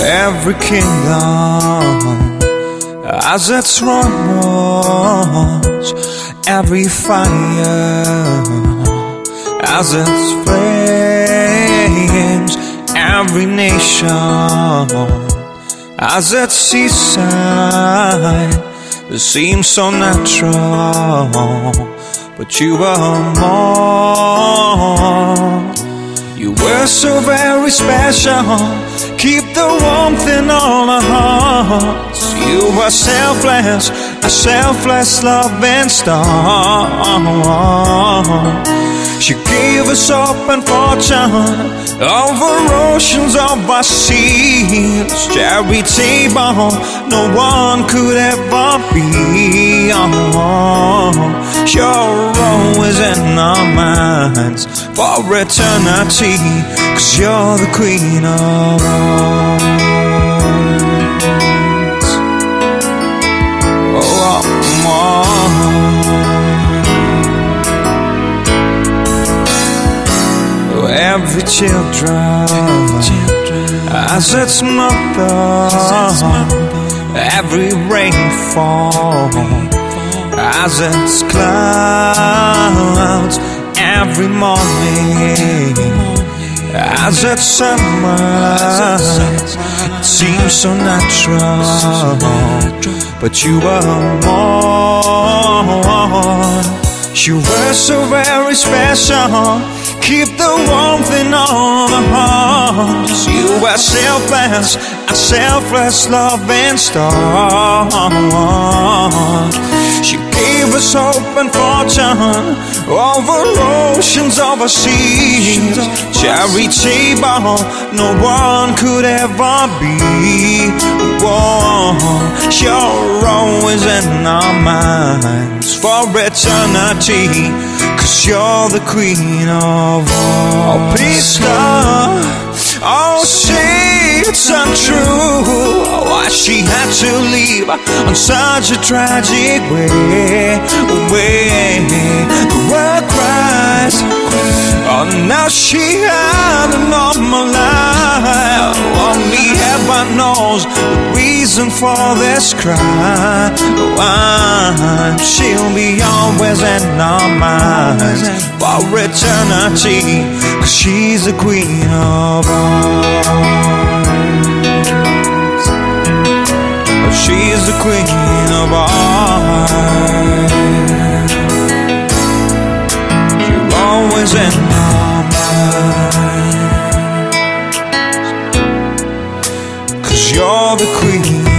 every kingdom as its rumbles, every fire as its flames, every nation as its seaside. It seems so natural, but you were more. You were so very special. Keep the warmth in all our hearts. You were selfless, a selfless loving star. She gave us hope and fortune over oceans of our seas. Charity Charitable, no one could ever be. Oh, you're always in our minds for eternity. Cause you're the queen of hearts. Oh, oh, oh. Every children, as its mother, every rainfall, as its clouds, every morning, as its sunrise. It seems so natural, but you were more. You were so very special. Keep the warmth in all the hearts. You were selfless, a selfless loving star. Us hope and fortune over oceans, over seas. Charitable, no one could ever be. Whoa, you're always in our minds for eternity. Cause you're the queen of all. Oh, please stop. Oh, she had to leave on such a tragic way. way. The world cries. Oh, now she had a normal life. Only heaven knows the reason for this cry. Why she'll be always in our minds for eternity. Cause she's the queen of hearts. Queen of hearts. You're always in our minds. Cause you're the queen